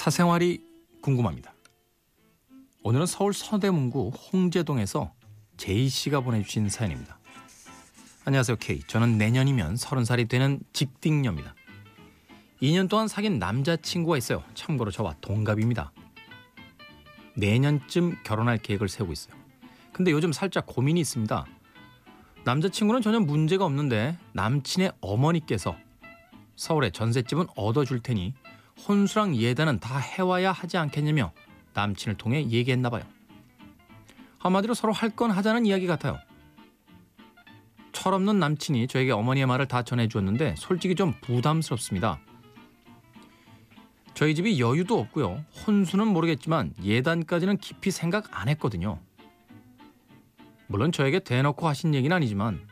사생활이 궁금합니다. 오늘은 서울 서대문구 홍제동에서 제이 씨가 보내주신 사연입니다. 안녕하세요, K. 저는 내년이면 서른 살이 되는 직딩녀입니다. 2년 동안 사귄 남자친구가 있어요. 참고로 저와 동갑입니다. 내년쯤 결혼할 계획을 세우고 있어요. 근데 요즘 살짝 고민이 있습니다. 남자친구는 전혀 문제가 없는데 남친의 어머니께서 서울에 전셋집은 얻어줄 테니 혼수랑 예단은 다 해와야 하지 않겠냐며 남친을 통해 얘기했나 봐요. 한마디로 서로 할 건 하자는 이야기 같아요. 철없는 남친이 저에게 어머니의 말을 다 전해주었는데 솔직히 좀 부담스럽습니다. 저희 집이 여유도 없고요. 혼수는 모르겠지만 예단까지는 깊이 생각 안 했거든요. 물론 저에게 대놓고 하신 얘기는 아니지만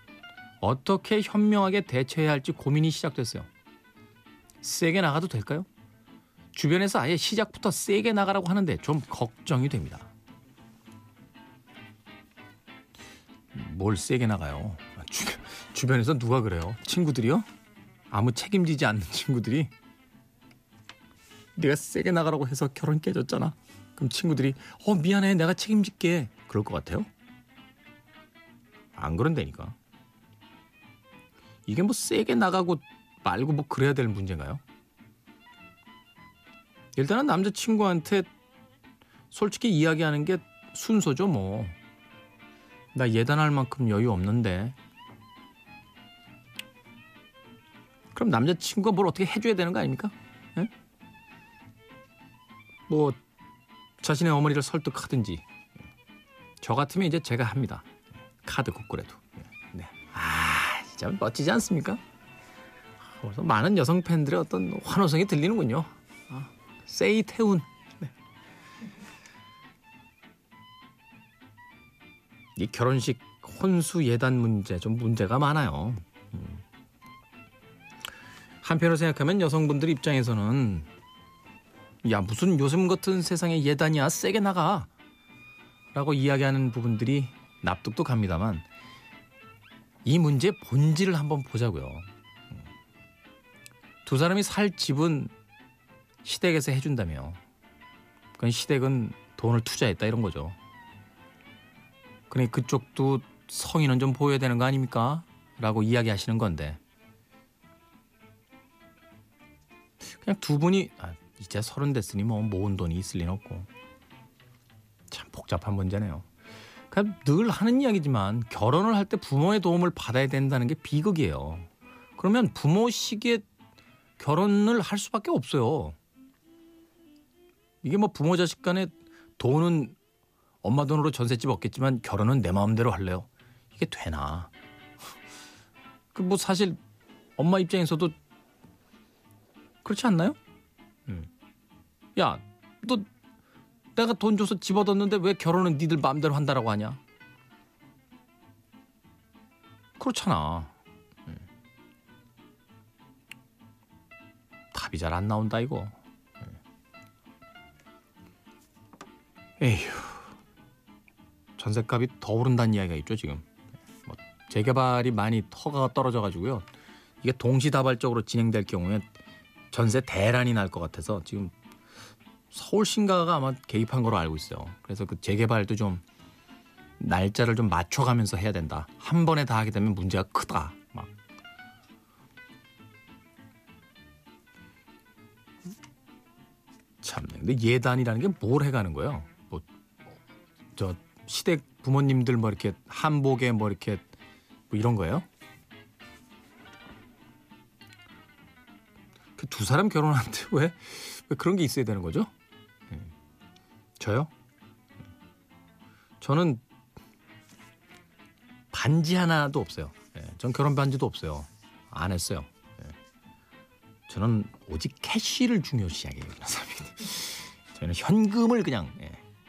어떻게 현명하게 대처해야 할지 고민이 시작됐어요. 세게 나가도 될까요? 주변에서 아예 시작부터 세게 나가라고 하는데 좀 걱정이 됩니다. 뭘 세게 나가요? 주, 주변에서 누가 그래요? 친구들이요? 아무 책임지지 않는 친구들이 내가 세게 나가라고 해서 결혼 깨졌잖아. 그럼 친구들이 어 미안해 내가 책임질게 그럴 것 같아요? 안 그런다니까. 이게 뭐 세게 나가고 말고 뭐 그래야 될 문제인가요? 일단은 남자친구한테 솔직히 이야기하는 게 순서죠 뭐. 나 예단할 만큼 여유 없는데. 그럼 남자친구가 뭘 어떻게 해줘야 되는 거 아닙니까? 에? 뭐 자신의 어머니를 설득하든지. 저 같으면 이제 제가 합니다. 카드 국구라도. 네. 아 진짜 멋지지 않습니까? 그래서 많은 여성 팬들의 어떤 환호성이 들리는군요. 아, 세이 태운. 네. 이 결혼식 혼수 예단 문제 좀 문제가 많아요. 음. 한편으로 생각하면 여성분들 입장에서는 야 무슨 요즘 같은 세상에 예단이야 세게 나가 라고 이야기하는 부분들이 납득도 갑니다만 이 문제의 본질을 한번 보자고요. 두 사람이 살 집은 시댁에서 해준다며. 그건 시댁은 돈을 투자했다 이런 거죠. 그러니 그쪽도 성의는 좀 보여야 되는 거 아닙니까? 라고 이야기하시는 건데. 그냥 두 분이 아, 이제 서른 됐으니 뭐 모은 돈이 있을 리는 없고. 참 복잡한 문제네요. 그러니까 늘 하는 이야기지만 결혼을 할 때 부모의 도움을 받아야 된다는 게 비극이에요. 그러면 부모 시기에 결혼을 할 수밖에 없어요. 이게 뭐 부모 자식 간에 돈은 엄마 돈으로 전셋집 얻겠지만 결혼은 내 마음대로 할래요. 이게 되나? 그 뭐 사실 엄마 입장에서도 그렇지 않나요? 음. 야, 너 내가 돈 줘서 집 얻었는데 왜 결혼은 니들 마음대로 한다라고 하냐? 그렇잖아. 답이 잘 안 나온다 이거. 에휴. 전셋값이 더 오른다는 이야기가 있죠 지금. 뭐 재개발이 많이 터가 떨어져 가지고요. 이게 동시다발적으로 진행될 경우에 전세 대란이 날 것 같아서 지금 서울신가가 아마 개입한 걸로 알고 있어요. 그래서 그 재개발도 좀 날짜를 좀 맞춰가면서 해야 된다. 한 번에 다 하게 되면 문제가 크다. 막 참. 근데 예단이라는 게 뭘 해가는 거예요? 뭐저 시댁 부모님들 뭐 이렇게 한복에 뭐 이렇게 뭐 이런 거예요? 그 두 사람 결혼하는데 왜, 왜 그런 게 있어야 되는 거죠? 네. 저요? 저는 반지 하나도 없어요. 네. 전 결혼 반지도 없어요. 안 했어요. 네. 저는 오직 캐시를 중요시하게 여기는 사람이거든요. 저는 현금을 그냥 예.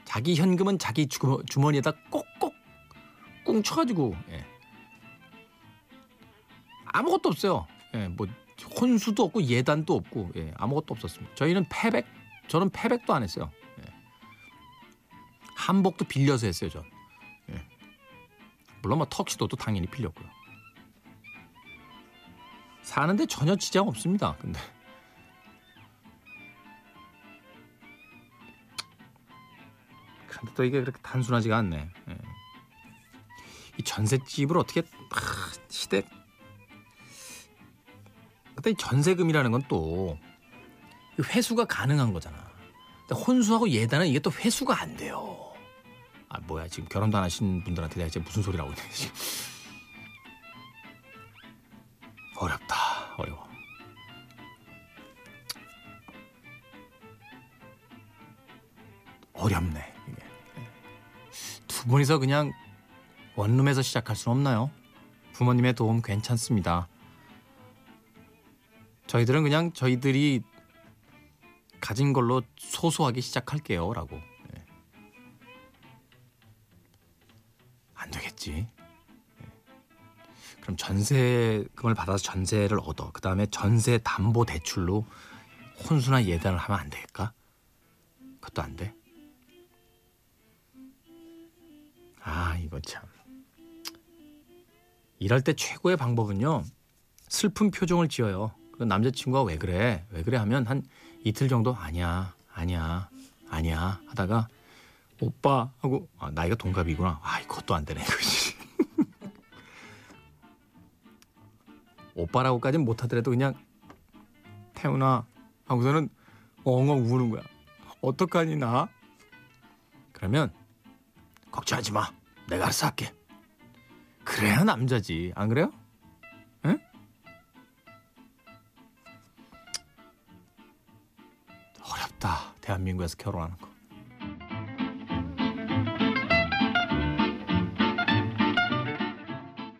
자기 현금은 자기 주, 주머니에다 꼭꼭 꿍쳐가지고 예. 아무것도 없어요. 예, 뭐 혼수도 없고 예단도 없고 예, 아무것도 없었습니다. 저희는 패백 저는 패백도 안 했어요. 예. 한복도 빌려서 했어요. 전. 예. 물론 뭐 턱시도도 당연히 빌렸고요. 사는데 전혀 지장 없습니다. 근데 또 이게 그렇게 단순하지가 않네. 예. 이 전셋집을 어떻게 아, 근데 이 전세금이라는 건 또 회수가 가능한 거잖아. 근데 혼수하고 예단은 이게 또 회수가 안 돼요. 아 뭐야 지금 결혼도 안 하신 분들한테 내가 지금 무슨 소리를 하고 있는 지금. 어렵다 어려워. 어렵네. 두 분이서 그냥 원룸에서 시작할 수 없나요? 부모님의 도움 괜찮습니다. 저희들은 그냥 저희들이 가진 걸로 소소하게 시작할게요. 라고. 예. 안 되겠지. 예. 그럼 전세금을 받아서 전세를 얻어. 그 다음에 전세 담보 대출로 혼수나 예단을 하면 안 될까? 그것도 안 돼. 아, 이거 참. 일할 때 최고의 방법은요. 슬픈 표정을 지어요. 그 남자친구가 왜 그래? 왜 그래 하면 한 이틀 정도 아니야, 아니야, 아니야 하다가 오빠 하고 아, 나이가 동갑이구나. 아, 이것도 안 되네. 오빠라고까지는 못하더라도 그냥 태훈아 하고서는 엉엉 우는 거야. 어떡하니 나? 그러면 걱정하지 마. 내가 알아서 할게. 그래야 남자지. 안 그래요? 응? 어렵다. 대한민국에서 결혼하는 거.